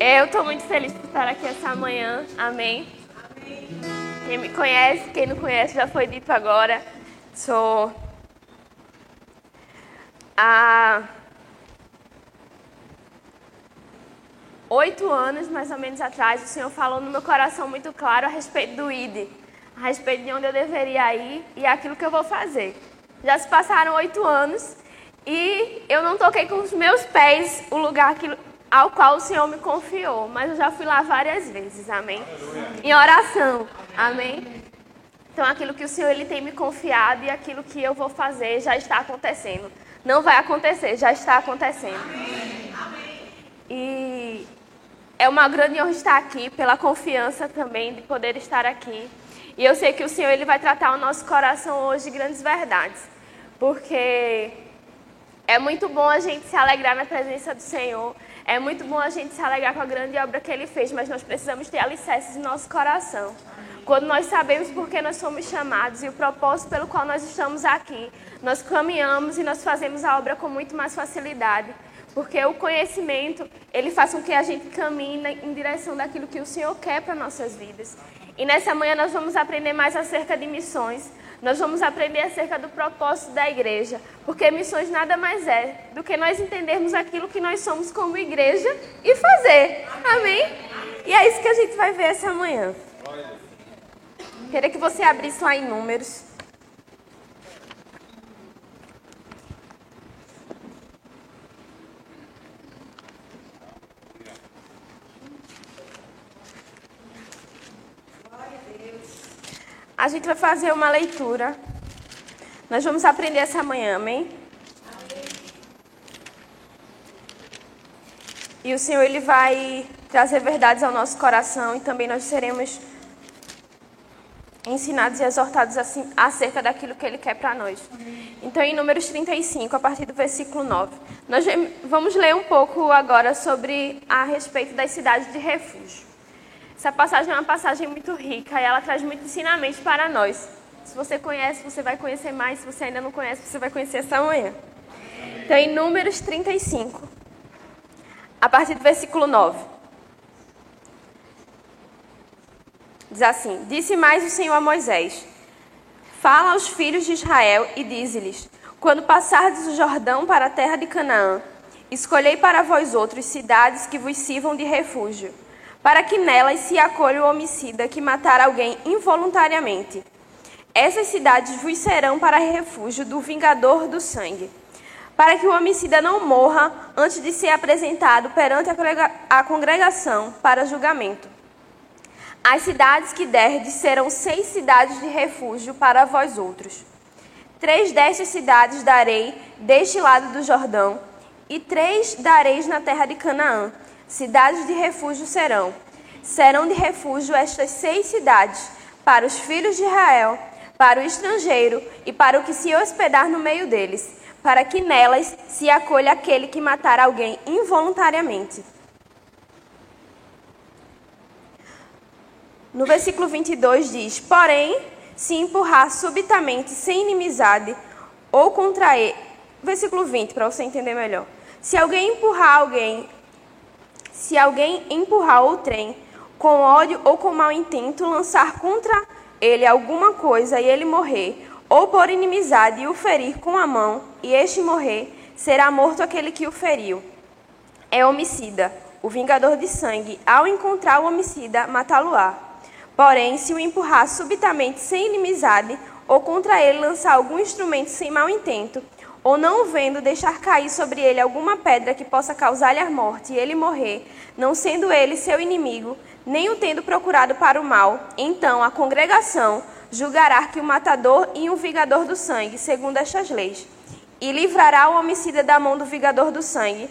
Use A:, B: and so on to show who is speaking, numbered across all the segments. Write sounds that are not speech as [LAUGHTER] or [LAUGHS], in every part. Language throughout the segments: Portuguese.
A: Eu estou muito feliz por estar aqui essa manhã. Amém. Quem me conhece, quem não conhece, já foi dito agora. Sou há oito anos, mais ou menos atrás, o Senhor falou no meu coração muito claro a respeito do ID, a respeito de onde eu deveria ir e aquilo que eu vou fazer. Já se passaram oito anos e eu não toquei com os meus pés o lugar que, ao qual o Senhor me confiou, mas eu já fui lá várias vezes, amém? Em oração, amém? Então aquilo que o Senhor ele tem me confiado e aquilo que eu vou fazer já está acontecendo. Não vai acontecer, já está acontecendo. E é uma grande honra estar aqui, pela confiança também de poder estar aqui. E eu sei que o Senhor ele vai tratar o nosso coração hoje de grandes verdades porque é muito bom a gente se alegrar na presença do Senhor, é muito bom a gente se alegrar com a grande obra que Ele fez, mas nós precisamos ter alicerces no nosso coração. Quando nós sabemos por que nós somos chamados e o propósito pelo qual nós estamos aqui, nós caminhamos e nós fazemos a obra com muito mais facilidade. Porque o conhecimento, ele faz com que a gente caminhe em direção daquilo que o Senhor quer para nossas vidas. E nessa manhã nós vamos aprender mais acerca de missões. Nós vamos aprender acerca do propósito da igreja, porque missões nada mais é do que nós entendermos aquilo que nós somos como igreja e fazer. Amém? E é isso que a gente vai ver essa manhã. Queria que você abrisse lá em Números. A gente vai fazer uma leitura. Nós vamos aprender essa manhã, amém? E o Senhor ele vai trazer verdades ao nosso coração e também nós seremos ensinados e exortados assim, acerca daquilo que ele quer para nós. Então, em Números 35, a partir do versículo 9, nós vamos ler um pouco agora sobre a respeito das cidades de refúgio. Essa passagem é uma passagem muito rica e ela traz muito ensinamento para nós. Se você conhece, você vai conhecer mais. Se você ainda não conhece, você vai conhecer essa manhã. Então, em Números 35, a partir do versículo 9. Diz assim: Disse mais o Senhor a Moisés: Fala aos filhos de Israel e dize-lhes: Quando passardes o Jordão para a terra de Canaã, escolhei para vós outros cidades que vos sirvam de refúgio para que nelas se acolha o homicida que matar alguém involuntariamente. Essas cidades vos serão para refúgio do vingador do sangue, para que o homicida não morra antes de ser apresentado perante a congregação para julgamento. As cidades que derdes serão seis cidades de refúgio para vós outros. Três destas cidades darei deste lado do Jordão, e três dareis na terra de Canaã Cidades de refúgio serão. Serão de refúgio estas seis cidades, para os filhos de Israel, para o estrangeiro e para o que se hospedar no meio deles, para que nelas se acolha aquele que matar alguém involuntariamente. No versículo 22 diz: Porém, se empurrar subitamente, sem inimizade, ou contra ele. Versículo 20, para você entender melhor. Se alguém empurrar alguém se alguém empurrar o trem com ódio ou com mau intento, lançar contra ele alguma coisa e ele morrer, ou por inimizade o ferir com a mão, e este morrer, será morto aquele que o feriu. É homicida, o vingador de sangue, ao encontrar o homicida, matá-lo-á. Porém, se o empurrar subitamente sem inimizade, ou contra ele lançar algum instrumento sem mau intento, ou não vendo deixar cair sobre ele alguma pedra que possa causar-lhe a morte e ele morrer, não sendo ele seu inimigo, nem o tendo procurado para o mal, então a congregação julgará que o matador e o vingador do sangue, segundo estas leis, e livrará o homicida da mão do vingador do sangue,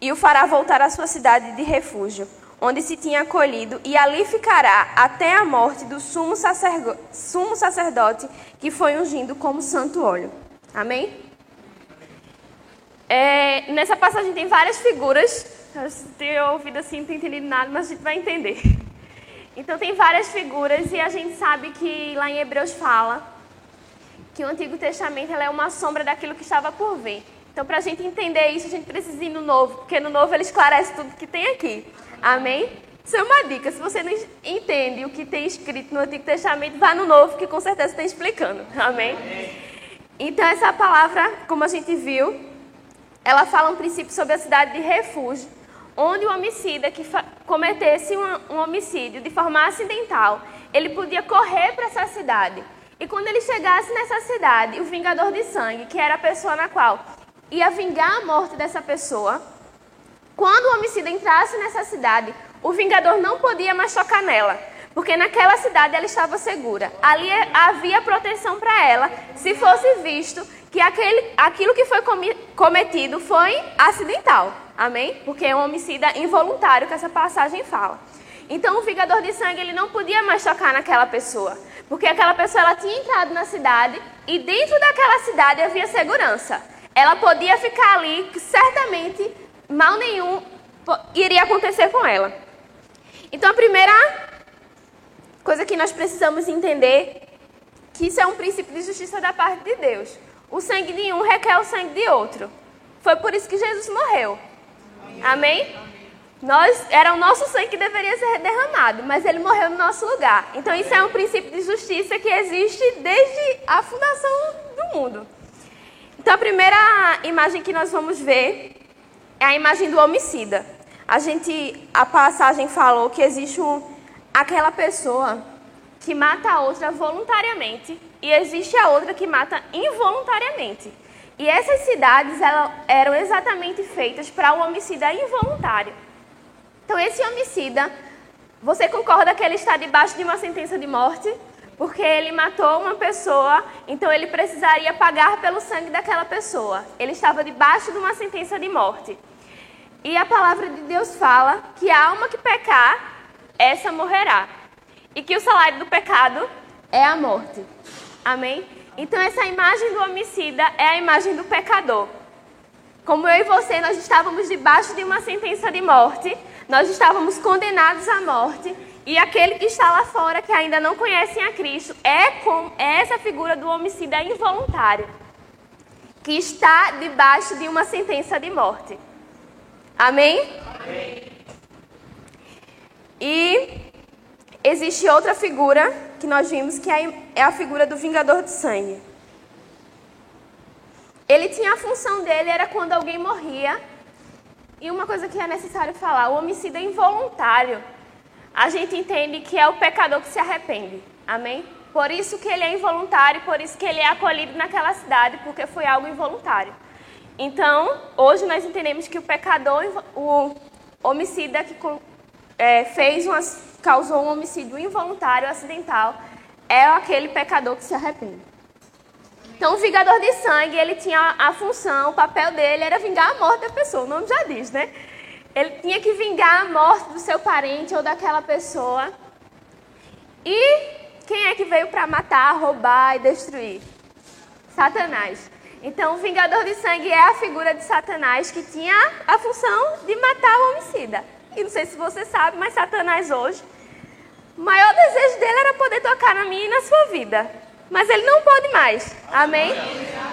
A: e o fará voltar à sua cidade de refúgio, onde se tinha acolhido, e ali ficará até a morte do sumo sacerdote, sumo sacerdote que foi ungindo como santo óleo. Amém? É, nessa passagem tem várias figuras. Se tem ouvido assim, não tem entendido nada, mas a gente vai entender. Então tem várias figuras e a gente sabe que lá em Hebreus fala que o Antigo Testamento é uma sombra daquilo que estava por vir. Então, para a gente entender isso, a gente precisa ir no novo, porque no novo ele esclarece tudo que tem aqui. Amém? Isso é uma dica. Se você não entende o que tem escrito no Antigo Testamento, vá no novo, que com certeza está explicando. Amém? Então, essa palavra, como a gente viu, ela fala um princípio sobre a cidade de refúgio, onde o homicida que cometesse um, um homicídio de forma acidental, ele podia correr para essa cidade. E quando ele chegasse nessa cidade, o vingador de sangue, que era a pessoa na qual ia vingar a morte dessa pessoa, quando o homicida entrasse nessa cidade, o vingador não podia mais tocar nela, porque naquela cidade ela estava segura. Ali havia proteção para ela, se fosse visto que aquele, aquilo que foi cometido foi acidental. Amém? Porque é um homicida involuntário que essa passagem fala. Então o vingador de sangue ele não podia mais tocar naquela pessoa, porque aquela pessoa ela tinha entrado na cidade e dentro daquela cidade havia segurança. Ela podia ficar ali, que certamente mal nenhum iria acontecer com ela. Então a primeira coisa que nós precisamos entender que isso é um princípio de justiça da parte de Deus. O sangue de um requer o sangue de outro. Foi por isso que Jesus morreu. Amém? Nós, era o nosso sangue que deveria ser derramado, mas ele morreu no nosso lugar. Então isso é um princípio de justiça que existe desde a fundação do mundo. Então a primeira imagem que nós vamos ver é a imagem do homicida. A gente, a passagem falou que existe um, aquela pessoa que mata a outra voluntariamente e existe a outra que mata involuntariamente. E essas cidades elas eram exatamente feitas para o homicida involuntário. Então, esse homicida, você concorda que ele está debaixo de uma sentença de morte? Porque ele matou uma pessoa, então ele precisaria pagar pelo sangue daquela pessoa. Ele estava debaixo de uma sentença de morte. E a palavra de Deus fala que a alma que pecar, essa morrerá. E que o salário do pecado é a morte. Amém? Então, essa imagem do homicida é a imagem do pecador. Como eu e você, nós estávamos debaixo de uma sentença de morte, nós estávamos condenados à morte, e aquele que está lá fora, que ainda não conhecem a Cristo, é, com, é essa figura do homicida involuntário, que está debaixo de uma sentença de morte. Amém? Amém. E existe outra figura que nós vimos que é, é a figura do vingador de sangue. Ele tinha a função dele, era quando alguém morria. E uma coisa que é necessário falar: o homicídio é involuntário. A gente entende que é o pecador que se arrepende. Amém? Por isso que ele é involuntário, por isso que ele é acolhido naquela cidade, porque foi algo involuntário. Então, hoje nós entendemos que o pecador, o homicida que é, fez uma, causou um homicídio involuntário, acidental, é aquele pecador que se arrepende. Então, o vingador de sangue, ele tinha a função, o papel dele era vingar a morte da pessoa, o nome já diz, né? Ele tinha que vingar a morte do seu parente ou daquela pessoa. E quem é que veio para matar, roubar e destruir? Satanás. Então, o vingador de sangue é a figura de Satanás que tinha a função de matar o homicida. E não sei se você sabe, mas Satanás hoje, o maior desejo dele era poder tocar na minha e na sua vida. Mas ele não pode mais. Amém?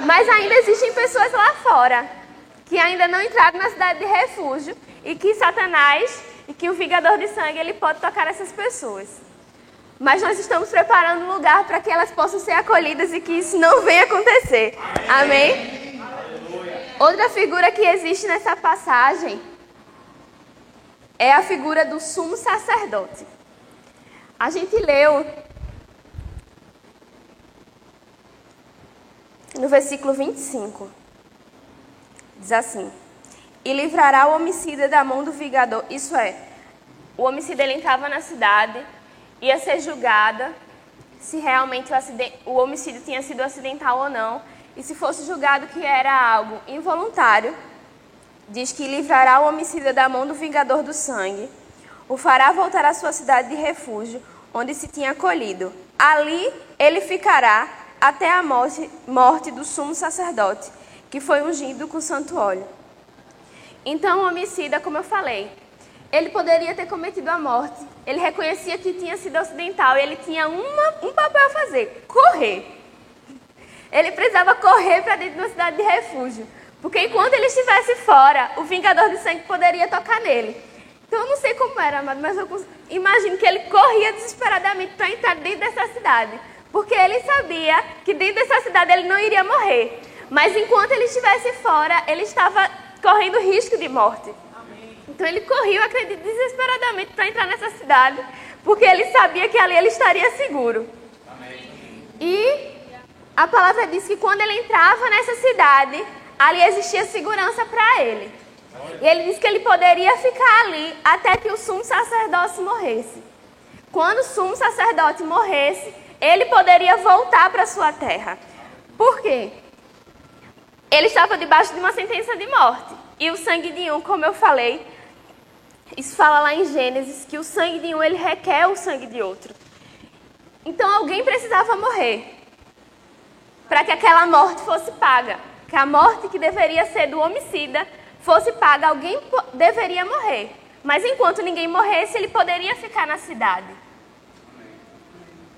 A: Mas ainda existem pessoas lá fora que ainda não entraram na cidade de refúgio e que Satanás e que o vingador de sangue ele pode tocar essas pessoas. Mas nós estamos preparando um lugar para que elas possam ser acolhidas e que isso não venha acontecer. Amém? Amém? Outra figura que existe nessa passagem é a figura do sumo sacerdote. A gente leu no versículo 25. Diz assim: E livrará o homicida da mão do vingador. Isso é, o homicida ele entrava na cidade ia ser julgada se realmente o, o homicídio tinha sido acidental ou não. E se fosse julgado que era algo involuntário, diz que livrará o homicida da mão do vingador do sangue, o fará voltar à sua cidade de refúgio, onde se tinha acolhido. Ali ele ficará até a morte, morte do sumo sacerdote, que foi ungido com santo óleo. Então, o homicida, como eu falei, ele poderia ter cometido a morte. Ele reconhecia que tinha sido ocidental e ele tinha uma, um papel a fazer: correr. Ele precisava correr para dentro de uma cidade de refúgio. Porque enquanto ele estivesse fora, o vingador de sangue poderia tocar nele. Então eu não sei como era, mas eu imagino que ele corria desesperadamente para entrar dentro dessa cidade. Porque ele sabia que dentro dessa cidade ele não iria morrer. Mas enquanto ele estivesse fora, ele estava correndo risco de morte. Então ele correu, acredito, desesperadamente para entrar nessa cidade, porque ele sabia que ali ele estaria seguro. E a palavra diz que quando ele entrava nessa cidade, ali existia segurança para ele. E ele disse que ele poderia ficar ali até que o sumo sacerdote morresse. Quando o sumo sacerdote morresse, ele poderia voltar para sua terra. Por quê? Ele estava debaixo de uma sentença de morte. E o sangue de um, como eu falei, isso fala lá em Gênesis que o sangue de um ele requer o sangue de outro. Então alguém precisava morrer para que aquela morte fosse paga, que a morte que deveria ser do homicida fosse paga, alguém deveria morrer. Mas enquanto ninguém morresse, ele poderia ficar na cidade.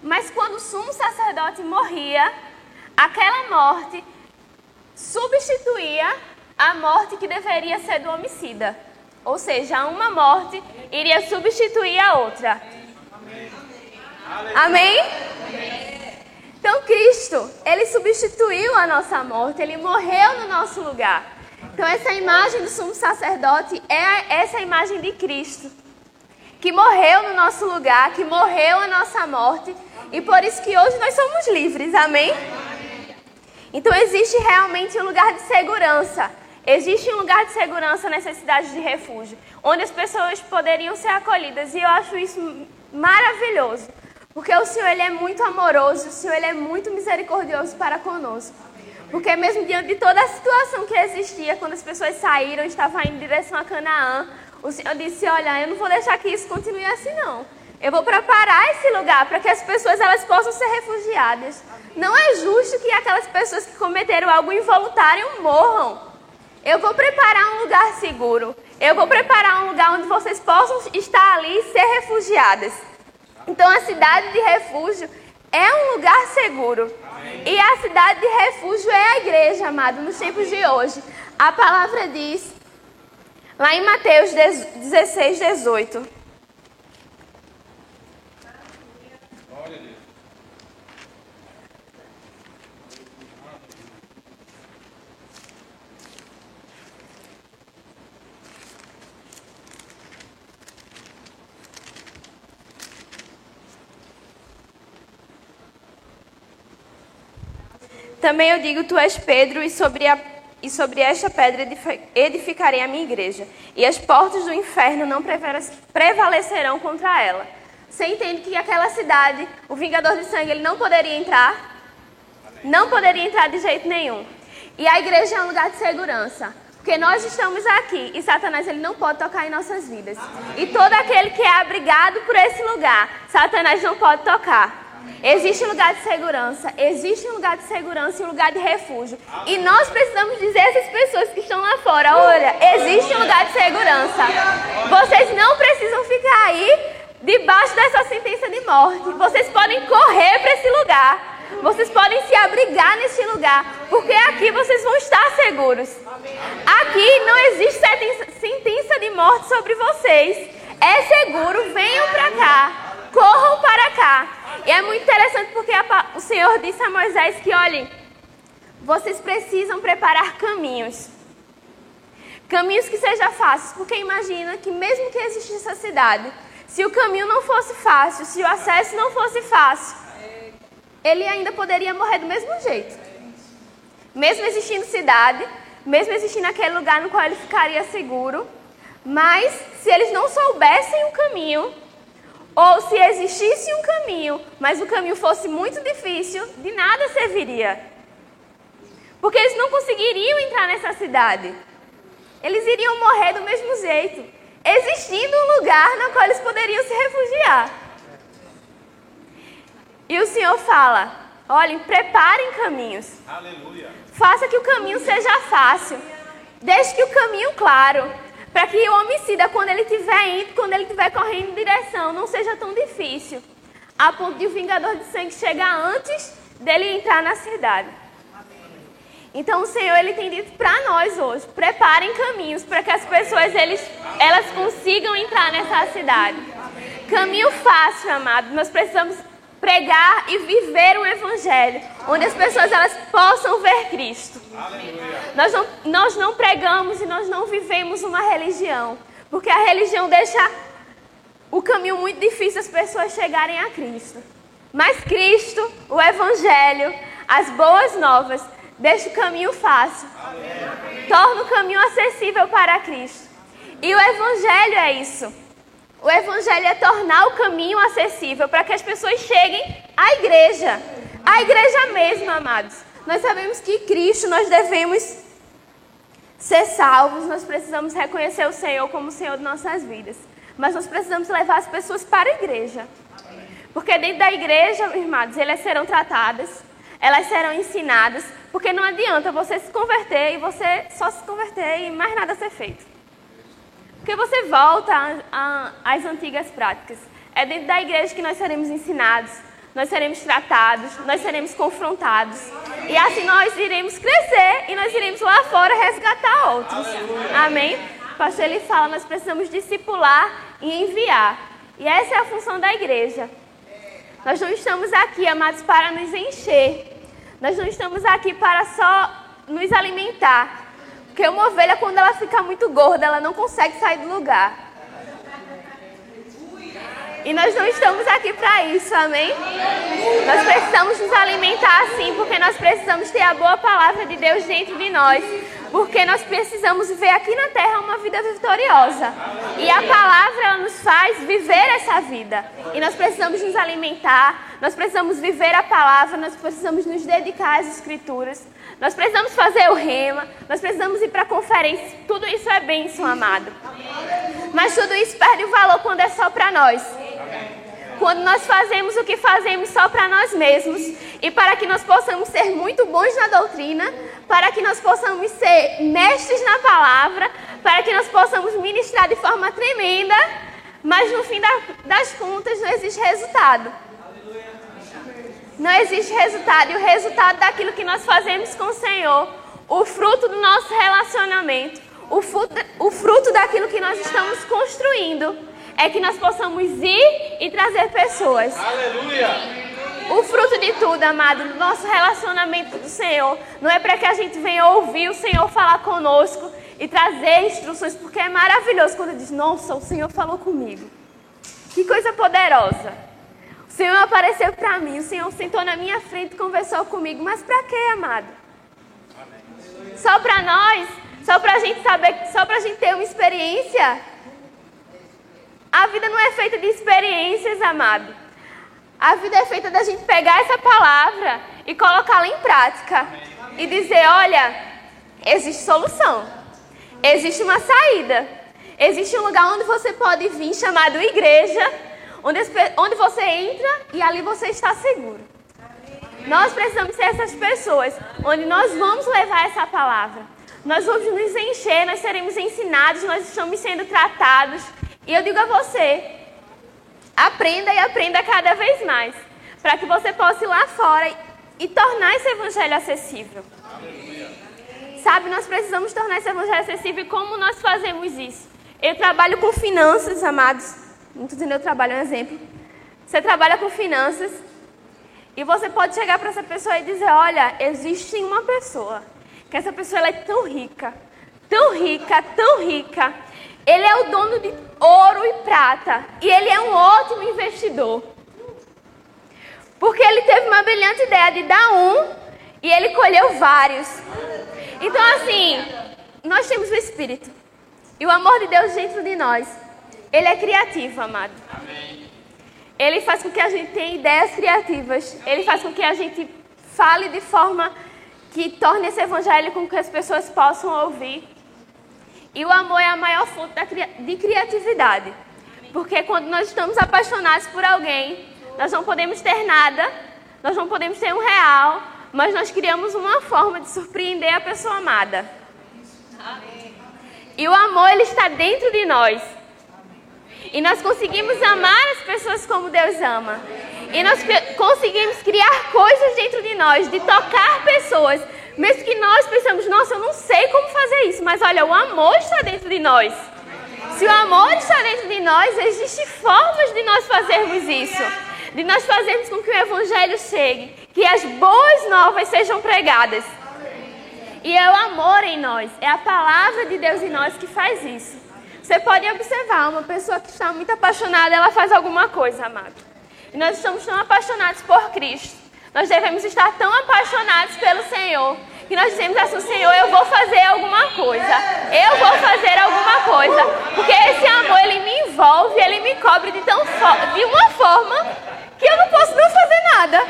A: Mas quando o sumo sacerdote morria, aquela morte substituía a morte que deveria ser do homicida. Ou seja, uma morte iria substituir a outra. Amém? Então Cristo, ele substituiu a nossa morte, ele morreu no nosso lugar. Então essa imagem do sumo sacerdote é essa imagem de Cristo, que morreu no nosso lugar, que morreu a nossa morte, e por isso que hoje nós somos livres. Amém? Então existe realmente um lugar de segurança Existe um lugar de segurança nessas cidades de refúgio, onde as pessoas poderiam ser acolhidas. E eu acho isso maravilhoso, porque o Senhor ele é muito amoroso, o Senhor ele é muito misericordioso para conosco. Porque mesmo diante de toda a situação que existia, quando as pessoas saíram, estavam indo em direção a Canaã, o Senhor disse, olha, eu não vou deixar que isso continue assim não. Eu vou preparar esse lugar para que as pessoas elas possam ser refugiadas. Não é justo que aquelas pessoas que cometeram algo involuntário morram. Eu vou preparar um lugar seguro. Eu vou preparar um lugar onde vocês possam estar ali e ser refugiadas. Então a cidade de refúgio é um lugar seguro. E a cidade de refúgio é a igreja, amado, nos tempos de hoje. A palavra diz, lá em Mateus 16, 18. Também eu digo, tu és Pedro, e sobre, a, e sobre esta pedra edificarei a minha igreja, e as portas do inferno não prevalecerão contra ela. Você entende que aquela cidade, o vingador de sangue, ele não poderia entrar? Não poderia entrar de jeito nenhum. E a igreja é um lugar de segurança. Porque nós estamos aqui e Satanás ele não pode tocar em nossas vidas. E todo aquele que é abrigado por esse lugar, Satanás não pode tocar. Existe um lugar de segurança, existe um lugar de segurança e um lugar de refúgio. E nós precisamos dizer a essas pessoas que estão lá fora: olha, existe um lugar de segurança. Vocês não precisam ficar aí debaixo dessa sentença de morte. Vocês podem correr para esse lugar. Vocês podem se abrigar neste lugar, porque aqui vocês vão estar seguros. Aqui não existe sentença de morte sobre vocês. É seguro, venham para cá, corram para cá. E é muito interessante porque a, o Senhor disse a Moisés que, olhem, vocês precisam preparar caminhos. Caminhos que sejam fáceis, porque imagina que mesmo que existisse essa cidade, se o caminho não fosse fácil, se o acesso não fosse fácil, ele ainda poderia morrer do mesmo jeito. Mesmo existindo cidade, mesmo existindo aquele lugar no qual ele ficaria seguro, mas se eles não soubessem o caminho, ou se existisse um caminho, mas o caminho fosse muito difícil, de nada serviria. Porque eles não conseguiriam entrar nessa cidade. Eles iriam morrer do mesmo jeito, existindo um lugar no qual eles poderiam se refugiar. E o Senhor fala: olhem, preparem caminhos. Aleluia. Faça que o caminho seja fácil. Deixe que o caminho claro. Para que o homicida, quando ele estiver indo, quando ele estiver correndo em direção, não seja tão difícil. A ponto de o vingador de sangue chegar antes dele entrar na cidade. Então o Senhor ele tem dito para nós hoje, preparem caminhos para que as pessoas eles, elas consigam entrar nessa cidade. Caminho fácil, amado. Nós precisamos pregar e viver o evangelho, onde as pessoas elas possam ver Cristo. Nós não, nós não pregamos e nós não vivemos uma religião, porque a religião deixa o caminho muito difícil as pessoas chegarem a Cristo. Mas Cristo, o evangelho, as boas novas, deixa o caminho fácil. Torna o caminho acessível para Cristo. E o evangelho é isso. O evangelho é tornar o caminho acessível para que as pessoas cheguem à igreja. À igreja mesmo, amados. Nós sabemos que Cristo nós devemos ser salvos, nós precisamos reconhecer o Senhor como o Senhor de nossas vidas. Mas nós precisamos levar as pessoas para a igreja. Porque dentro da igreja, irmãos, elas serão tratadas, elas serão ensinadas, porque não adianta você se converter e você só se converter e mais nada ser feito. Porque você volta às antigas práticas. É dentro da igreja que nós seremos ensinados, nós seremos tratados, nós seremos confrontados. E assim nós iremos crescer e nós iremos lá fora resgatar outros. Amém? O pastor ele fala, nós precisamos discipular e enviar. E essa é a função da igreja. Nós não estamos aqui, amados, para nos encher. Nós não estamos aqui para só nos alimentar. Porque uma ovelha, quando ela fica muito gorda, ela não consegue sair do lugar. E nós não estamos aqui para isso, amém? Nós precisamos nos alimentar assim, porque nós precisamos ter a boa palavra de Deus dentro de nós. Porque nós precisamos viver aqui na terra uma vida vitoriosa. E a palavra ela nos faz viver essa vida. E nós precisamos nos alimentar, nós precisamos viver a palavra, nós precisamos nos dedicar às escrituras. Nós precisamos fazer o rema, nós precisamos ir para conferências. Tudo isso é bênção, amado. Mas tudo isso perde o valor quando é só para nós. Quando nós fazemos o que fazemos só para nós mesmos e para que nós possamos ser muito bons na doutrina, para que nós possamos ser mestres na palavra, para que nós possamos ministrar de forma tremenda, mas no fim das contas não existe resultado. Não existe resultado. E o resultado daquilo que nós fazemos com o Senhor, o fruto do nosso relacionamento, o fruto, o fruto daquilo que nós estamos construindo, é que nós possamos ir e trazer pessoas. Aleluia! O fruto de tudo, amado, do nosso relacionamento com o Senhor, não é para que a gente venha ouvir o Senhor falar conosco e trazer instruções, porque é maravilhoso quando diz: Nossa, o Senhor falou comigo. Que coisa poderosa. Senhor apareceu para mim, o Senhor sentou na minha frente e conversou comigo. Mas para quê, amado? Amém. Só para nós? Só para a gente saber, só para a gente ter uma experiência? A vida não é feita de experiências, amado. A vida é feita da gente pegar essa palavra e colocá-la em prática. E dizer, olha, existe solução. Existe uma saída. Existe um lugar onde você pode vir chamado igreja onde, onde você entra e ali você está seguro. Nós precisamos ser essas pessoas onde nós vamos levar essa palavra. Nós vamos nos encher, nós seremos ensinados, nós estamos sendo tratados. E eu digo a você, aprenda e aprenda cada vez mais, para que você possa ir lá fora e tornar esse evangelho acessível. Sabe, nós precisamos tornar esse evangelho acessível e como nós fazemos isso? Eu trabalho com finanças, amados. Não estou dizendo eu trabalho, é um exemplo. Você trabalha com finanças e você pode chegar para essa pessoa e dizer: Olha, existe uma pessoa que essa pessoa é tão rica, tão rica, tão rica. Ele é o dono de ouro e prata e ele é um ótimo investidor. Porque ele teve uma brilhante ideia de dar um e ele colheu vários. Então, assim, nós temos o Espírito e o amor de Deus dentro de nós. Ele é criativo, amado. Amém. Ele faz com que a gente tenha ideias criativas. Ele faz com que a gente fale de forma que torne esse evangelho com que as pessoas possam ouvir. E o amor é a maior fonte de criatividade. Porque quando nós estamos apaixonados por alguém, nós não podemos ter nada, nós não podemos ter um real, mas nós criamos uma forma de surpreender a pessoa amada. E o amor, ele está dentro de nós. E nós conseguimos amar as pessoas como Deus ama. E nós conseguimos criar coisas dentro de nós, de tocar pessoas, Mesmo que nós pensamos, nossa, eu não sei como fazer isso, mas olha, o amor está dentro de nós. Se o amor está dentro de nós, existem formas de nós fazermos isso. De nós fazermos com que o Evangelho chegue, que as boas novas sejam pregadas. E é o amor em nós, é a palavra de Deus em nós que faz isso. Você pode observar, uma pessoa que está muito apaixonada, ela faz alguma coisa, amado. E nós estamos tão apaixonados por Cristo. Nós devemos estar tão apaixonados pelo Senhor que nós dizemos assim, Senhor, eu vou fazer alguma coisa. Eu vou fazer alguma coisa. Porque esse amor, ele me envolve, ele me cobre de, tão de uma forma que eu não posso não fazer nada.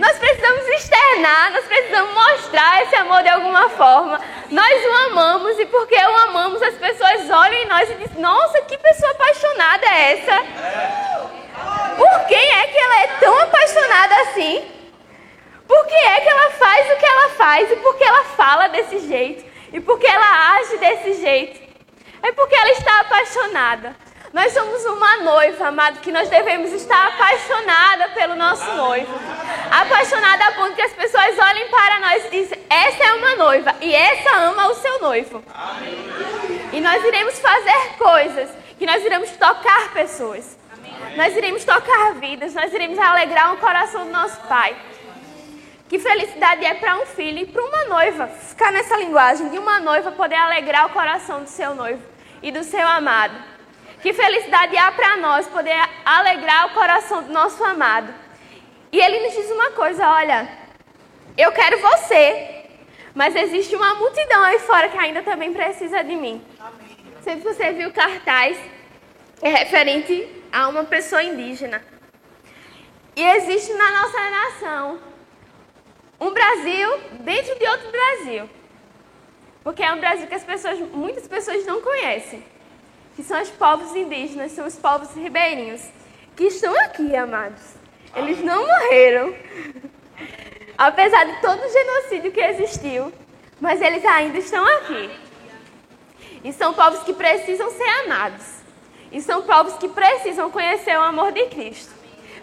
A: Nós precisamos externar, nós precisamos mostrar esse amor de alguma forma. Nós o amamos e porque o amamos, as pessoas olham em nós e dizem: Nossa, que pessoa apaixonada é essa? Por quem é que ela é tão apaixonada assim? Por que é que ela faz o que ela faz? E por que ela fala desse jeito? E por que ela age desse jeito? É porque ela está apaixonada. Nós somos uma noiva, amado, que nós devemos estar apaixonada pelo nosso noivo. Apaixonada a ponto que as pessoas olhem para nós e dizem: essa é uma noiva e essa ama o seu noivo. E nós iremos fazer coisas que nós iremos tocar pessoas. Nós iremos tocar vidas, nós iremos alegrar o coração do nosso Pai. Que felicidade é para um filho e para uma noiva ficar nessa linguagem de uma noiva poder alegrar o coração do seu noivo e do seu amado. Que felicidade há para nós poder alegrar o coração do nosso amado. E ele nos diz uma coisa: olha, eu quero você, mas existe uma multidão aí fora que ainda também precisa de mim. Amém. Sempre você viu cartaz é referente a uma pessoa indígena. E existe na nossa nação um Brasil dentro de outro Brasil. Porque é um Brasil que as pessoas, muitas pessoas não conhecem que são os povos indígenas, são os povos ribeirinhos, que estão aqui, amados. Eles não morreram, [LAUGHS] apesar de todo o genocídio que existiu, mas eles ainda estão aqui. E são povos que precisam ser amados. E são povos que precisam conhecer o amor de Cristo.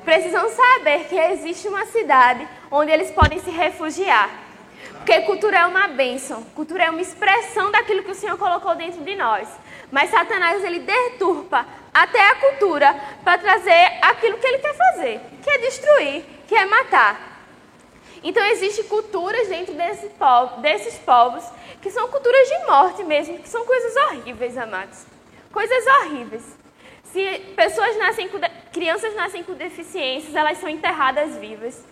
A: Precisam saber que existe uma cidade onde eles podem se refugiar. Porque cultura é uma bênção, cultura é uma expressão daquilo que o Senhor colocou dentro de nós. Mas Satanás ele deturpa até a cultura para trazer aquilo que ele quer fazer, que é destruir, que é matar. Então existem culturas dentro desse povo, desses povos que são culturas de morte mesmo, que são coisas horríveis, amados. Coisas horríveis. Se pessoas nascem com crianças nascem com deficiências, elas são enterradas vivas.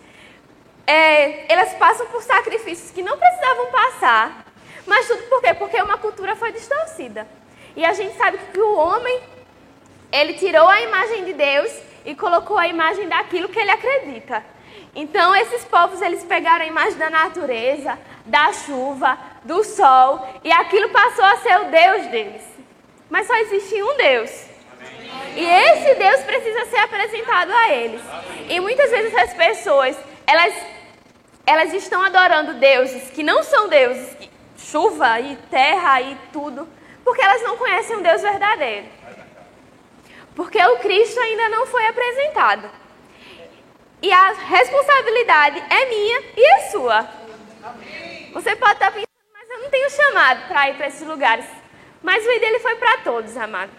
A: É, elas passam por sacrifícios que não precisavam passar. Mas tudo por quê? Porque uma cultura foi distorcida. E a gente sabe que o homem, ele tirou a imagem de Deus e colocou a imagem daquilo que ele acredita. Então, esses povos, eles pegaram a imagem da natureza, da chuva, do sol, e aquilo passou a ser o Deus deles. Mas só existe um Deus. E esse Deus precisa ser apresentado a eles. E muitas vezes as pessoas, elas, elas estão adorando deuses que não são deuses, chuva e terra e tudo, porque elas não conhecem um Deus verdadeiro. Porque o Cristo ainda não foi apresentado. E a responsabilidade é minha e é sua. Você pode estar pensando, mas eu não tenho chamado para ir para esses lugares. Mas o dele foi para todos, amado.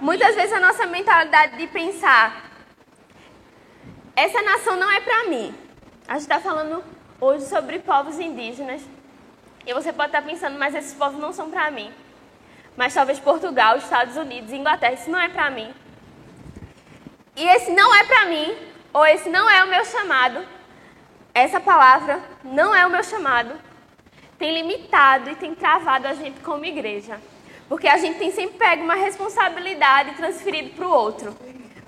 A: Muitas vezes a nossa mentalidade de pensar, essa nação não é para mim. A gente está falando hoje sobre povos indígenas. E você pode estar pensando, mas esses povos não são para mim mas talvez Portugal, Estados Unidos, Inglaterra, isso não é para mim. E esse não é para mim, ou esse não é o meu chamado, essa palavra não é o meu chamado, tem limitado e tem travado a gente como igreja. Porque a gente tem sempre pego uma responsabilidade e transferido para o outro.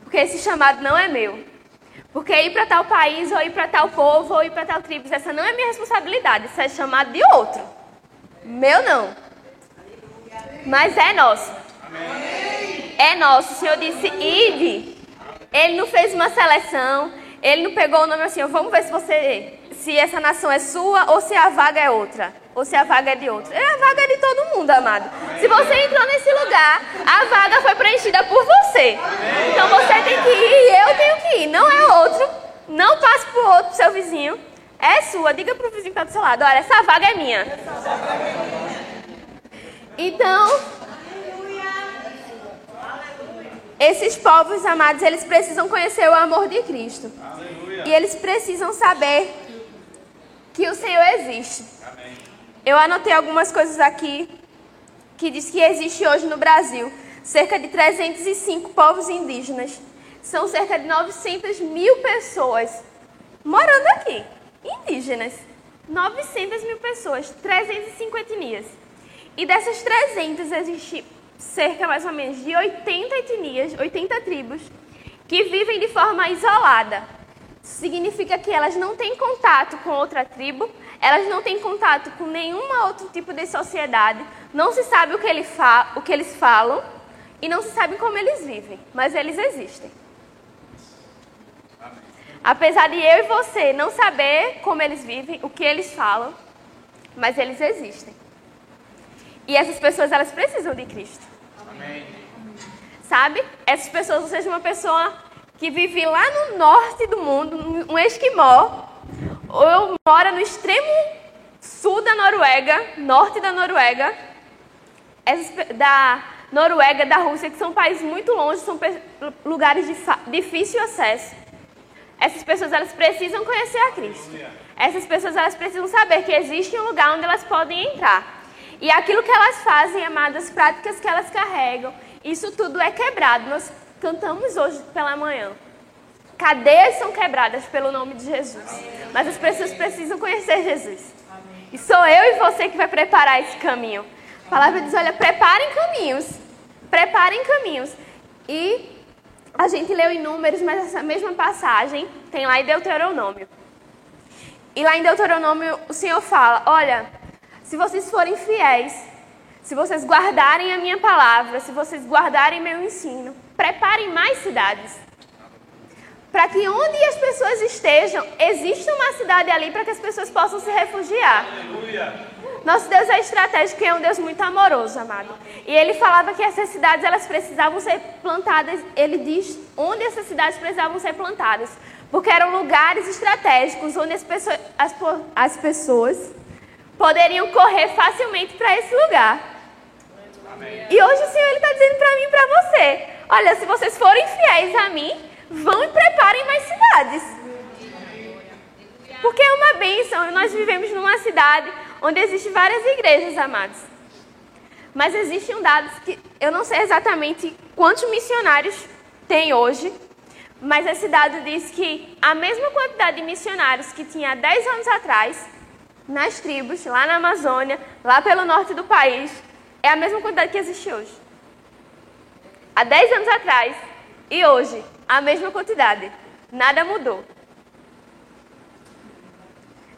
A: Porque esse chamado não é meu. Porque ir para tal país, ou ir para tal povo, ou ir para tal tribo, essa não é minha responsabilidade, isso é chamado de outro. Meu não mas é nosso. É nosso. O Senhor disse, ide. Ele não fez uma seleção, ele não pegou o nome assim, vamos ver se você, se essa nação é sua ou se a vaga é outra. Ou se a vaga é de outro. É a vaga é de todo mundo, amado. Se você entrou nesse lugar, a vaga foi preenchida por você. Então você tem que ir e eu tenho que ir. Não é outro. Não passe para o outro, seu vizinho. É sua. Diga pro vizinho que está do seu lado, olha, essa vaga é minha. Então, esses povos amados, eles precisam conhecer o amor de Cristo. E eles precisam saber que o Senhor existe. Eu anotei algumas coisas aqui que diz que existe hoje no Brasil cerca de 305 povos indígenas. São cerca de 900 mil pessoas morando aqui, indígenas. 900 mil pessoas, 305 etnias. E dessas 300 existe cerca mais ou menos de 80 etnias, 80 tribos, que vivem de forma isolada. Significa que elas não têm contato com outra tribo, elas não têm contato com nenhum outro tipo de sociedade, não se sabe o que, ele fa o que eles falam e não se sabe como eles vivem, mas eles existem. Apesar de eu e você não saber como eles vivem, o que eles falam, mas eles existem. E essas pessoas, elas precisam de Cristo. Amém. Sabe? Essas pessoas, ou seja, uma pessoa que vive lá no norte do mundo, um esquimó, ou mora no extremo sul da Noruega, norte da Noruega, da Noruega, da Rússia, que são países muito longe, são lugares de difícil acesso. Essas pessoas elas precisam conhecer a Cristo. Essas pessoas elas precisam saber que existe um lugar onde elas podem entrar. E aquilo que elas fazem, amadas, práticas que elas carregam, isso tudo é quebrado. Nós cantamos hoje pela manhã. Cadeias são quebradas pelo nome de Jesus. Mas as pessoas precisam conhecer Jesus. E sou eu e você que vai preparar esse caminho. A palavra diz: olha, preparem caminhos. Preparem caminhos. E a gente leu em Números, mas essa mesma passagem tem lá em Deuteronômio. E lá em Deuteronômio o Senhor fala: olha, se vocês forem fiéis, se vocês guardarem a minha palavra, se vocês guardarem meu ensino, preparem mais cidades. Para que onde as pessoas estejam, exista uma cidade ali para que as pessoas possam se refugiar. Aleluia. Nosso Deus é estratégico e é um Deus muito amoroso, amado. E ele falava que essas cidades elas precisavam ser plantadas. Ele diz onde essas cidades precisavam ser plantadas, porque eram lugares estratégicos onde as pessoas, as, as pessoas poderiam correr facilmente para esse lugar. Amém. E hoje o Senhor está dizendo para mim e para você: olha, se vocês forem fiéis a mim, vão e preparem mais cidades. Porque é uma bênção. Nós vivemos numa cidade onde existem várias igrejas, amados. Mas existem um dado que eu não sei exatamente quantos missionários tem hoje, mas esse dado diz que a mesma quantidade de missionários que tinha há 10 anos atrás, nas tribos, lá na Amazônia, lá pelo norte do país, é a mesma quantidade que existe hoje. Há 10 anos atrás e hoje, a mesma quantidade. Nada mudou.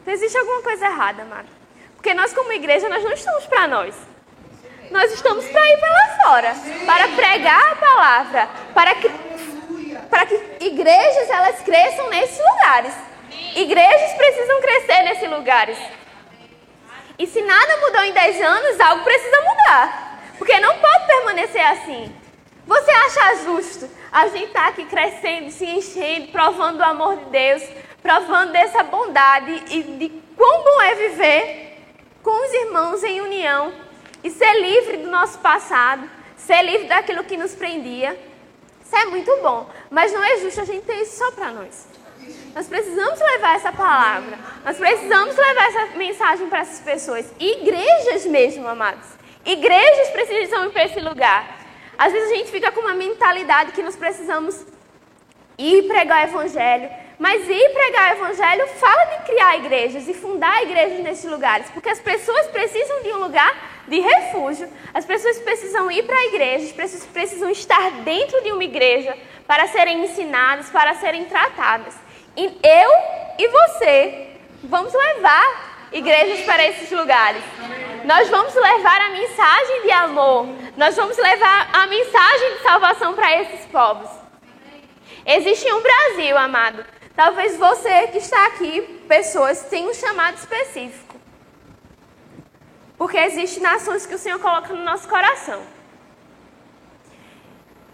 A: Então existe alguma coisa errada, amado. Porque nós, como igreja, nós não estamos para nós. Nós estamos para ir para lá fora, para pregar a palavra, para que, para que igrejas elas cresçam nesses lugares. Igrejas precisam crescer nesses lugares. E se nada mudou em 10 anos, algo precisa mudar. Porque não pode permanecer assim. Você acha justo a gente estar tá aqui crescendo, se enchendo, provando o amor de Deus, provando dessa bondade e de quão bom é viver com os irmãos em união e ser livre do nosso passado, ser livre daquilo que nos prendia? Isso é muito bom, mas não é justo a gente ter isso só para nós. Nós precisamos levar essa palavra, nós precisamos levar essa mensagem para essas pessoas. Igrejas mesmo, amados. Igrejas precisam ir para esse lugar. Às vezes a gente fica com uma mentalidade que nós precisamos ir pregar o evangelho, mas ir pregar o evangelho fala de criar igrejas e fundar igrejas nesses lugares, porque as pessoas precisam de um lugar de refúgio, as pessoas precisam ir para igrejas, precisam, precisam estar dentro de uma igreja para serem ensinadas, para serem tratadas. Eu e você vamos levar igrejas para esses lugares. Nós vamos levar a mensagem de amor. Nós vamos levar a mensagem de salvação para esses povos. Existe um Brasil, amado. Talvez você que está aqui, pessoas, tenham um chamado específico. Porque existem nações que o Senhor coloca no nosso coração.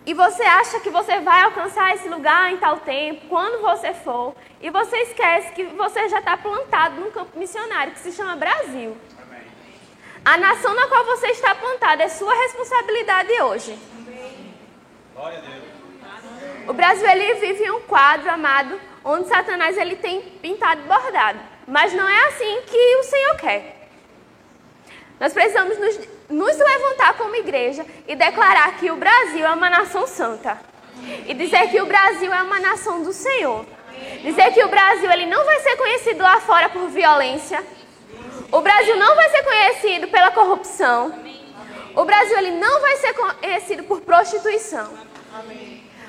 A: E você acha que você vai alcançar esse lugar em tal tempo, quando você for, e você esquece que você já está plantado num campo missionário que se chama Brasil. A nação na qual você está plantado é sua responsabilidade hoje. Glória a Deus. O Brasil ele vive um quadro amado onde Satanás ele tem pintado e bordado, mas não é assim que o Senhor quer. Nós precisamos nos, nos levantar como igreja e declarar que o Brasil é uma nação santa. E dizer que o Brasil é uma nação do Senhor. Dizer que o Brasil ele não vai ser conhecido lá fora por violência. O Brasil não vai ser conhecido pela corrupção. O Brasil ele não vai ser conhecido por prostituição.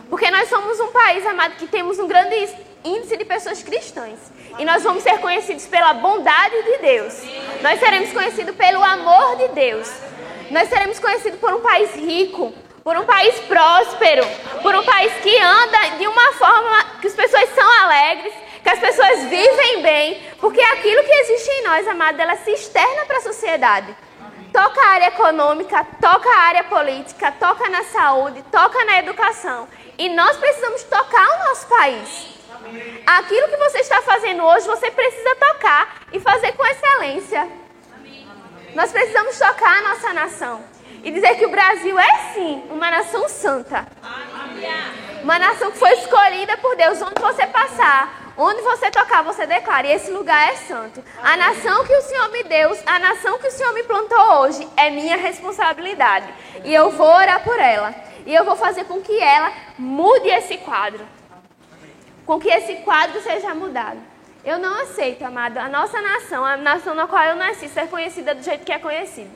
A: Porque nós somos um país, amado, que temos um grande índice de pessoas cristãs. E nós vamos ser conhecidos pela bondade de Deus. Nós seremos conhecidos pelo amor de Deus. Nós seremos conhecidos por um país rico, por um país próspero, por um país que anda de uma forma que as pessoas são alegres, que as pessoas vivem bem, porque aquilo que existe em nós, amado, ela se externa para a sociedade. Toca a área econômica, toca a área política, toca na saúde, toca na educação. E nós precisamos tocar o nosso país. Aquilo que você está fazendo hoje, você precisa tocar e fazer com excelência. Nós precisamos tocar a nossa nação e dizer que o Brasil é sim uma nação santa. Uma nação que foi escolhida por Deus. Onde você passar, onde você tocar, você declara: e esse lugar é santo. A nação que o Senhor me deu, a nação que o Senhor me plantou hoje, é minha responsabilidade. E eu vou orar por ela. E eu vou fazer com que ela mude esse quadro com que esse quadro seja mudado. Eu não aceito, amado, a nossa nação, a nação na qual eu nasci, ser conhecida do jeito que é conhecida.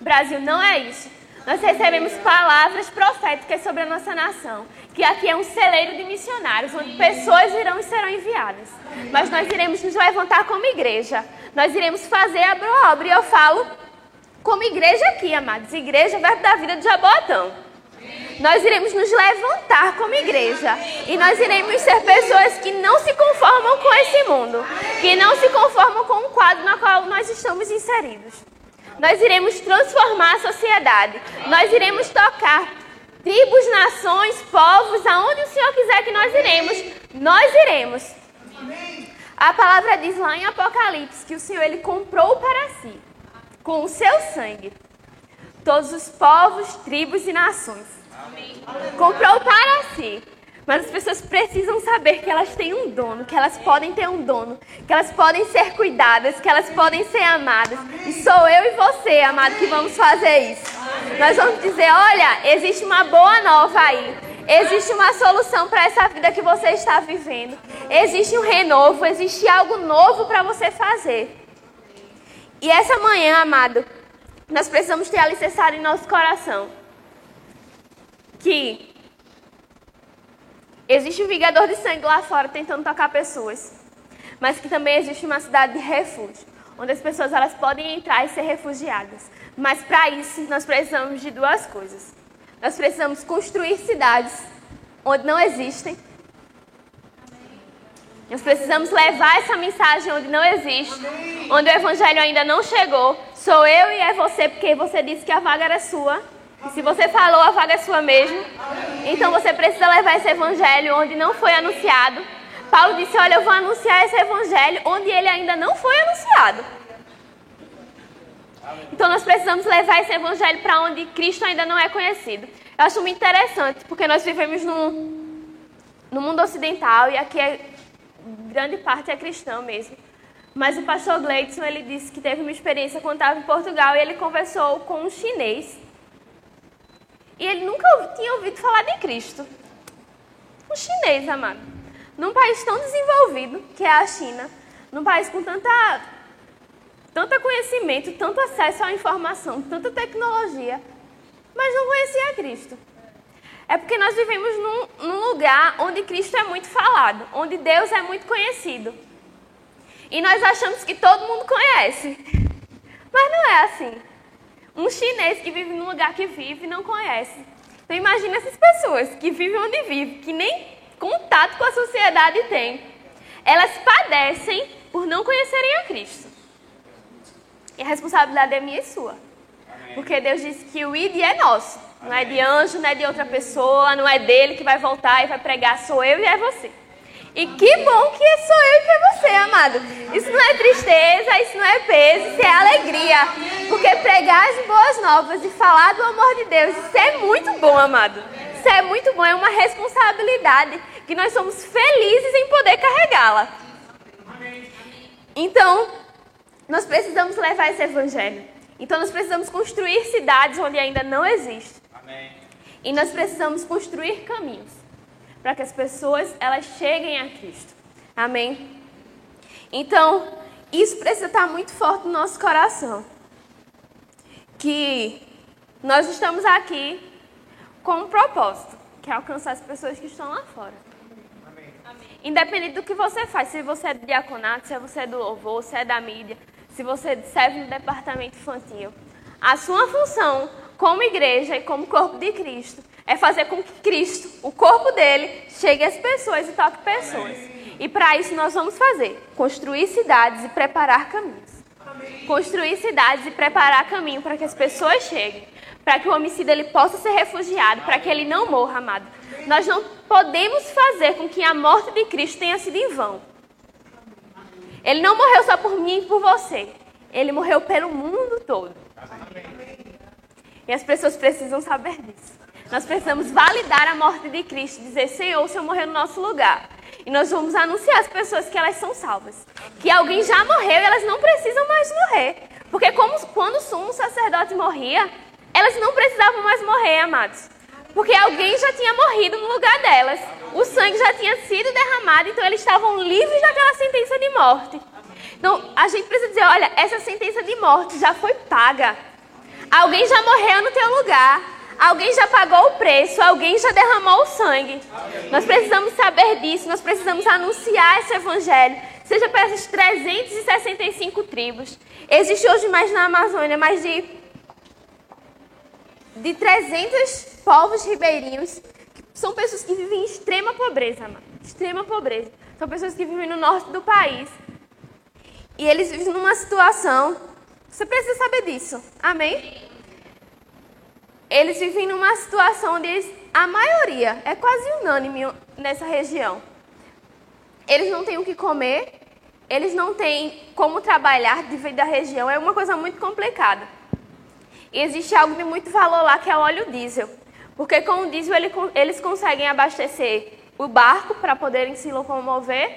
A: Brasil não é isso. Nós recebemos palavras proféticas sobre a nossa nação, que aqui é um celeiro de missionários, onde pessoas irão e serão enviadas. Mas nós iremos nos levantar como igreja. Nós iremos fazer a obra. E eu falo como igreja aqui, amados. Igreja, da vida de Jabotão. Nós iremos nos levantar como igreja e nós iremos ser pessoas que não se conformam com esse mundo, que não se conformam com o quadro no qual nós estamos inseridos. Nós iremos transformar a sociedade, nós iremos tocar tribos, nações, povos, aonde o Senhor quiser que nós iremos, nós iremos. A palavra diz lá em Apocalipse que o Senhor ele comprou para si, com o seu sangue, todos os povos, tribos e nações. Comprou para si. Mas as pessoas precisam saber que elas têm um dono, que elas podem ter um dono, que elas podem ser cuidadas, que elas podem ser amadas. E sou eu e você, amado, que vamos fazer isso. Nós vamos dizer: olha, existe uma boa nova aí. Existe uma solução para essa vida que você está vivendo. Existe um renovo, existe algo novo para você fazer. E essa manhã, amado, nós precisamos ter alicerçado em nosso coração que existe um vingador de sangue lá fora tentando tocar pessoas, mas que também existe uma cidade de refúgio, onde as pessoas elas podem entrar e ser refugiadas. Mas para isso nós precisamos de duas coisas. Nós precisamos construir cidades onde não existem. Nós precisamos levar essa mensagem onde não existe, onde o evangelho ainda não chegou. Sou eu e é você, porque você disse que a vaga era sua. E se você falou, a vaga é sua mesmo. Então você precisa levar esse evangelho onde não foi anunciado. Paulo disse: Olha, eu vou anunciar esse evangelho onde ele ainda não foi anunciado. Então nós precisamos levar esse evangelho para onde Cristo ainda não é conhecido. Eu acho muito interessante, porque nós vivemos no, no mundo ocidental e aqui é, grande parte é cristão mesmo. Mas o pastor Gleidson, ele disse que teve uma experiência quando estava em Portugal e ele conversou com um chinês e ele nunca tinha ouvido falar de Cristo. Um chinês, amado. Num país tão desenvolvido, que é a China. Num país com tanta, tanto conhecimento, tanto acesso à informação, tanta tecnologia. Mas não conhecia Cristo. É porque nós vivemos num, num lugar onde Cristo é muito falado, onde Deus é muito conhecido. E nós achamos que todo mundo conhece. [LAUGHS] Mas não é assim. Um chinês que vive num lugar que vive não conhece. Então imagina essas pessoas que vivem onde vivem, que nem contato com a sociedade têm. Elas padecem por não conhecerem a Cristo. E a responsabilidade é minha e sua. Porque Deus disse que o ID é nosso. Não é de anjo, não é de outra pessoa, não é dele que vai voltar e vai pregar, sou eu e é você. E que bom que sou eu e que é você, amado. Isso não é tristeza, isso não é peso, isso é alegria. Porque pregar as boas novas e falar do amor de Deus, isso é muito bom, amado. Isso é muito bom, é uma responsabilidade que nós somos felizes em poder carregá-la. Então, nós precisamos levar esse evangelho. Então, nós precisamos construir cidades onde ainda não existe. E nós precisamos construir caminhos para que as pessoas elas cheguem a Cristo. Amém? Então, isso precisa estar muito forte no nosso coração. Que nós estamos aqui com um propósito, que é alcançar as pessoas que estão lá fora. Amém. Independente do que você faz, se você é do diaconato, se você é do louvor, se é da mídia, se você serve no departamento infantil, a sua função como igreja e como corpo de Cristo é fazer com que Cristo, o corpo dele, chegue às pessoas e toque pessoas. E para isso nós vamos fazer: construir cidades e preparar caminhos. Construir cidades e preparar caminho para que as pessoas cheguem, para que o homicida ele possa ser refugiado, para que ele não morra, amado. Nós não podemos fazer com que a morte de Cristo tenha sido em vão. Ele não morreu só por mim e por você. Ele morreu pelo mundo todo. E as pessoas precisam saber disso. Nós precisamos validar a morte de Cristo, dizer, Senhor, o Senhor morreu no nosso lugar. E nós vamos anunciar às pessoas que elas são salvas. Que alguém já morreu e elas não precisam mais morrer. Porque como, quando o sumo sacerdote morria, elas não precisavam mais morrer, amados. Porque alguém já tinha morrido no lugar delas. O sangue já tinha sido derramado, então eles estavam livres daquela sentença de morte. Então, a gente precisa dizer, olha, essa sentença de morte já foi paga. Alguém já morreu no teu lugar. Alguém já pagou o preço, alguém já derramou o sangue. Nós precisamos saber disso, nós precisamos anunciar esse evangelho, seja para essas 365 tribos. Existe hoje mais na Amazônia mais de, de 300 povos ribeirinhos, são pessoas que vivem em extrema pobreza, mano. extrema pobreza. São pessoas que vivem no norte do país. E eles vivem numa situação, você precisa saber disso, amém? Eles vivem numa situação onde a maioria é quase unânime nessa região. Eles não têm o que comer, eles não têm como trabalhar devido à região, é uma coisa muito complicada. E existe algo de muito valor lá que é o óleo diesel. Porque com o diesel eles conseguem abastecer o barco para poderem se locomover,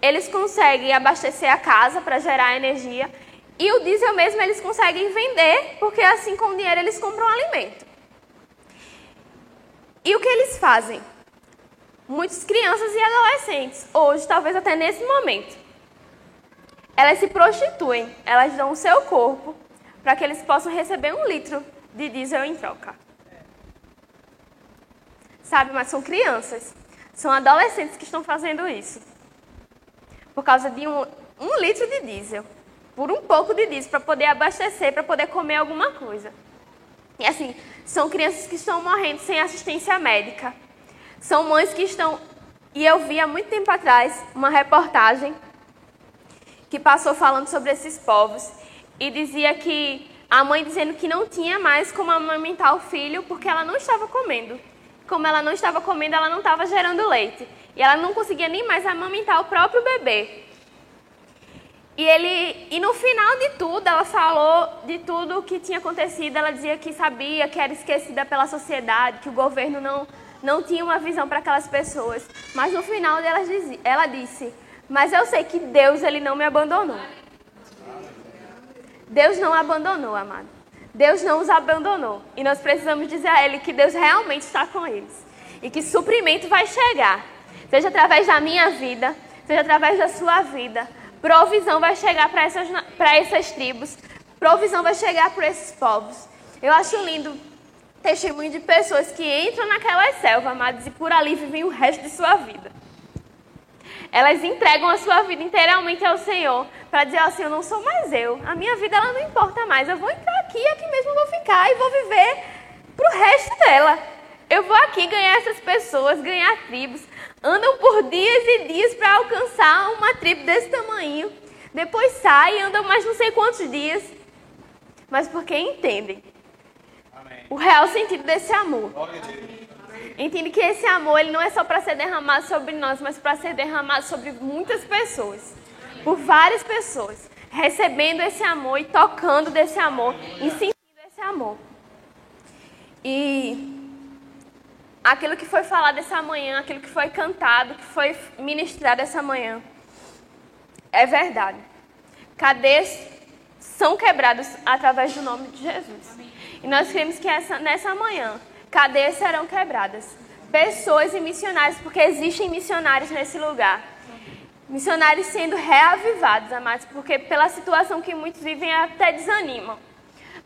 A: eles conseguem abastecer a casa para gerar energia e o diesel mesmo eles conseguem vender, porque assim com o dinheiro eles compram alimento. E o que eles fazem? Muitas crianças e adolescentes, hoje, talvez até nesse momento, elas se prostituem, elas dão o seu corpo para que eles possam receber um litro de diesel em troca. Sabe, mas são crianças, são adolescentes que estão fazendo isso. Por causa de um, um litro de diesel por um pouco de diesel para poder abastecer, para poder comer alguma coisa. E assim, são crianças que estão morrendo sem assistência médica. São mães que estão. E eu vi há muito tempo atrás uma reportagem que passou falando sobre esses povos e dizia que a mãe dizendo que não tinha mais como amamentar o filho porque ela não estava comendo. Como ela não estava comendo, ela não estava gerando leite. E ela não conseguia nem mais amamentar o próprio bebê. E, ele, e no final de tudo, ela falou de tudo o que tinha acontecido. Ela dizia que sabia que era esquecida pela sociedade, que o governo não, não tinha uma visão para aquelas pessoas. Mas no final ela, dizia, ela disse: Mas eu sei que Deus ele não me abandonou. Deus não abandonou, amado. Deus não os abandonou. E nós precisamos dizer a Ele que Deus realmente está com eles. E que suprimento vai chegar. Seja através da minha vida, seja através da sua vida Provisão vai chegar para essas, essas tribos. Provisão vai chegar para esses povos. Eu acho lindo testemunho de pessoas que entram naquelas selvas, amados, e por ali vivem o resto de sua vida. Elas entregam a sua vida inteiramente ao Senhor para dizer assim, eu não sou mais eu. A minha vida ela não importa mais. Eu vou entrar aqui aqui mesmo vou ficar e vou viver para o resto dela. Eu vou aqui ganhar essas pessoas, ganhar tribos, andam por dias e dias para alcançar uma tribo desse tamanho. Depois saem, andam mais não sei quantos dias. mas porque entendem o real sentido desse amor. Entende que esse amor ele não é só para ser derramado sobre nós, mas para ser derramado sobre muitas pessoas, por várias pessoas, recebendo esse amor e tocando desse amor, e sentindo esse amor. E aquilo que foi falado essa manhã, aquilo que foi cantado, que foi ministrado essa manhã, é verdade. Cadês são quebrados através do nome de Jesus. E nós queremos que essa, nessa manhã, cadeias serão quebradas. Pessoas e missionários, porque existem missionários nesse lugar. Missionários sendo reavivados, amados, porque pela situação que muitos vivem até desanimam.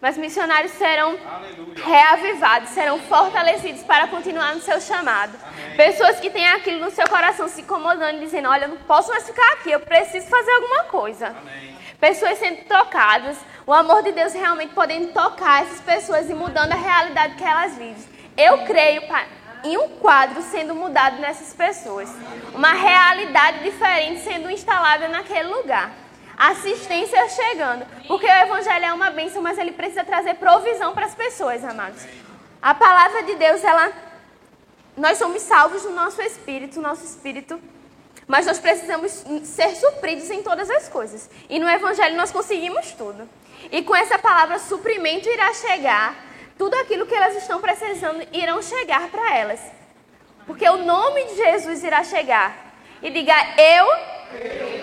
A: Mas missionários serão Aleluia. reavivados, serão fortalecidos para continuar no seu chamado. Amém. Pessoas que têm aquilo no seu coração se incomodando, dizendo: Olha, eu não posso mais ficar aqui, eu preciso fazer alguma coisa. Amém. Pessoas sendo tocadas, o amor de Deus realmente podendo tocar essas pessoas e mudando a realidade que elas vivem. Eu creio, Pai, em um quadro sendo mudado nessas pessoas. Uma realidade diferente sendo instalada naquele lugar assistência chegando. Porque o evangelho é uma bênção, mas ele precisa trazer provisão para as pessoas, amados. A palavra de Deus, ela nós somos salvos no nosso espírito, nosso espírito, mas nós precisamos ser supridos em todas as coisas. E no evangelho nós conseguimos tudo. E com essa palavra suprimento irá chegar, tudo aquilo que elas estão precisando irão chegar para elas. Porque o nome de Jesus irá chegar. E diga: Eu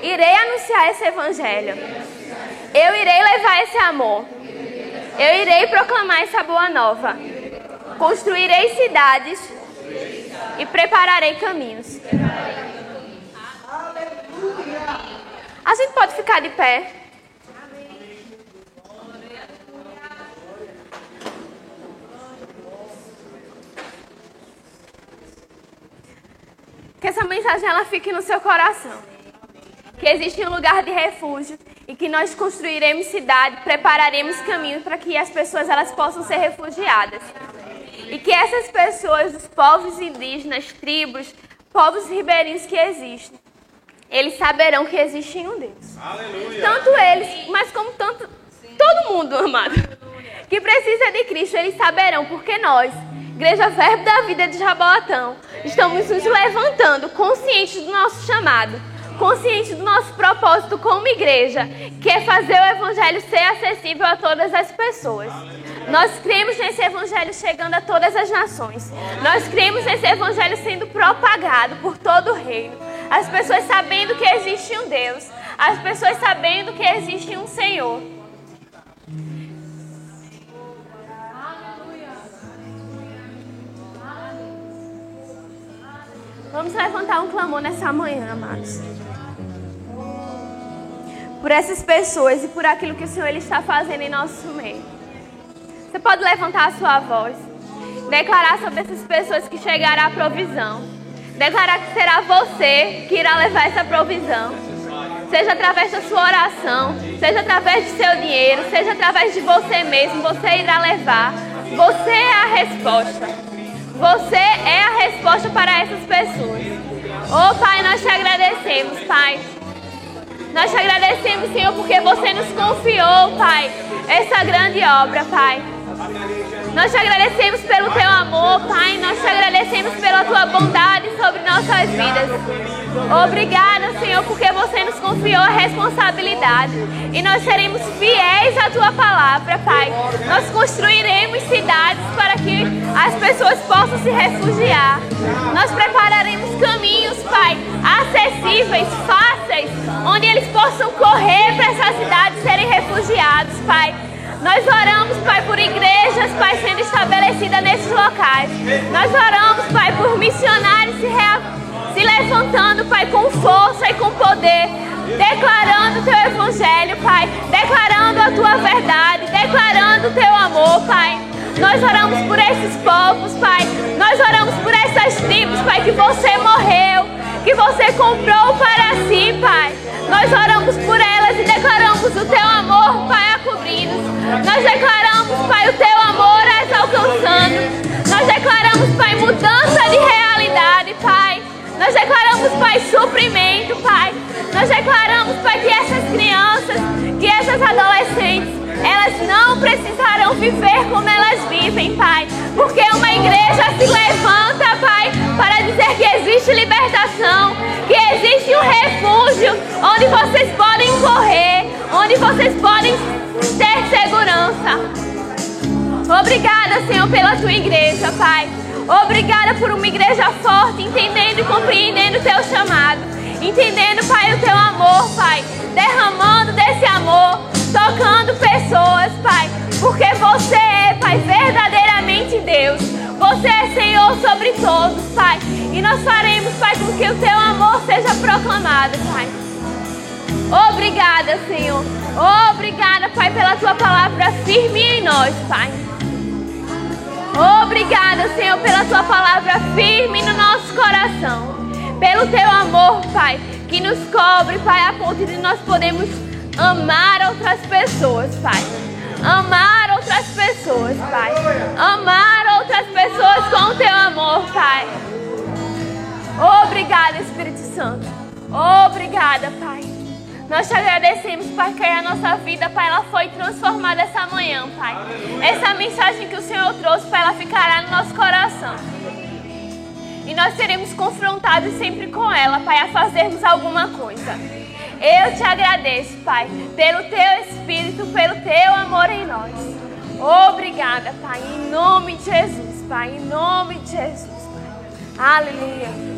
A: Irei anunciar esse evangelho. Eu irei levar esse amor. Eu irei proclamar essa boa nova. Construirei cidades e prepararei caminhos. A gente pode ficar de pé. Que essa mensagem ela fique no seu coração que existe um lugar de refúgio e que nós construiremos cidade, prepararemos caminho para que as pessoas elas possam ser refugiadas. E que essas pessoas, os povos indígenas, tribos, povos ribeirinhos que existem, eles saberão que existe um Deus. Aleluia. Tanto eles, mas como tanto todo mundo, amado, que precisa de Cristo, eles saberão, porque nós, Igreja Verbo da Vida de Jaboatão, estamos nos levantando conscientes do nosso chamado consciente do nosso propósito como igreja, que é fazer o evangelho ser acessível a todas as pessoas. Nós cremos nesse evangelho chegando a todas as nações. Nós cremos nesse evangelho sendo propagado por todo o reino. As pessoas sabendo que existe um Deus, as pessoas sabendo que existe um Senhor. Vamos levantar um clamor nessa manhã, amados por essas pessoas e por aquilo que o Senhor ele está fazendo em nosso meio. Você pode levantar a sua voz, declarar sobre essas pessoas que chegará a provisão, declarar que será você que irá levar essa provisão, seja através da sua oração, seja através de seu dinheiro, seja através de você mesmo, você irá levar. Você é a resposta. Você é a resposta para essas pessoas. Oh Pai, nós te agradecemos, Pai. Nós te agradecemos, Senhor, porque você nos confiou, Pai, essa grande obra, Pai. Nós te agradecemos pelo teu amor, agradecemos pela tua bondade sobre nossas vidas. Obrigada, Senhor, porque você nos confiou a responsabilidade. E nós seremos fiéis à tua palavra, Pai. Nós construiremos cidades para que as pessoas possam se refugiar. Nós prepararemos caminhos, Pai, acessíveis, fáceis, onde eles possam correr para essas cidades serem refugiados, Pai. Nós oramos, Pai, por igrejas, Pai, sendo estabelecidas nesses locais. Nós oramos, Pai, por missionários se, se levantando, Pai, com força e com poder, declarando o Teu Evangelho, Pai, declarando a Tua verdade, declarando o Teu amor, Pai. Nós oramos por esses povos, Pai. Nós oramos por essas tribos, Pai, que você morreu, que você comprou para si, Pai. Nós oramos por elas e declaramos o Teu amor, Pai, a cobrir-nos. Nós declaramos, Pai, o Teu amor as alcançando. Nós declaramos, Pai, mudança de realidade, Pai. Nós declaramos, Pai, suprimento, Pai. Nós declaramos, Pai, que essas crianças, que essas adolescentes, elas não precisam como elas vivem, Pai. Porque uma igreja se levanta, Pai, para dizer que existe libertação, que existe um refúgio onde vocês podem correr, onde vocês podem ter segurança. Obrigada, Senhor, pela tua igreja, Pai. Obrigada por uma igreja forte, entendendo e compreendendo o teu chamado. Entendendo, Pai, o teu amor, Pai. Derramando desse amor, tocando pessoas, Pai. Porque você é, Pai, verdadeiramente Deus. Você é Senhor sobre todos, Pai. E nós faremos, Pai, com que o teu amor seja proclamado, Pai. Obrigada, Senhor. Obrigada, Pai, pela tua palavra firme em nós, Pai. Obrigada, Senhor, pela tua palavra firme no nosso coração. Pelo teu amor, Pai, que nos cobre, Pai, a ponto de nós podemos amar outras pessoas, Pai. Amar outras pessoas, Pai. Amar outras pessoas com o teu amor, Pai. Obrigada, Espírito Santo. Obrigada, Pai. Nós te agradecemos, Pai, que a nossa vida, Pai, ela foi transformada essa manhã, Pai. Essa mensagem que o Senhor trouxe, Pai, ela ficará no nosso coração. E nós seremos confrontados sempre com ela, Pai, a fazermos alguma coisa. Eu te agradeço, Pai, pelo teu Espírito, pelo teu amor em nós. Obrigada, Pai, em nome de Jesus, Pai, em nome de Jesus, Pai. Aleluia.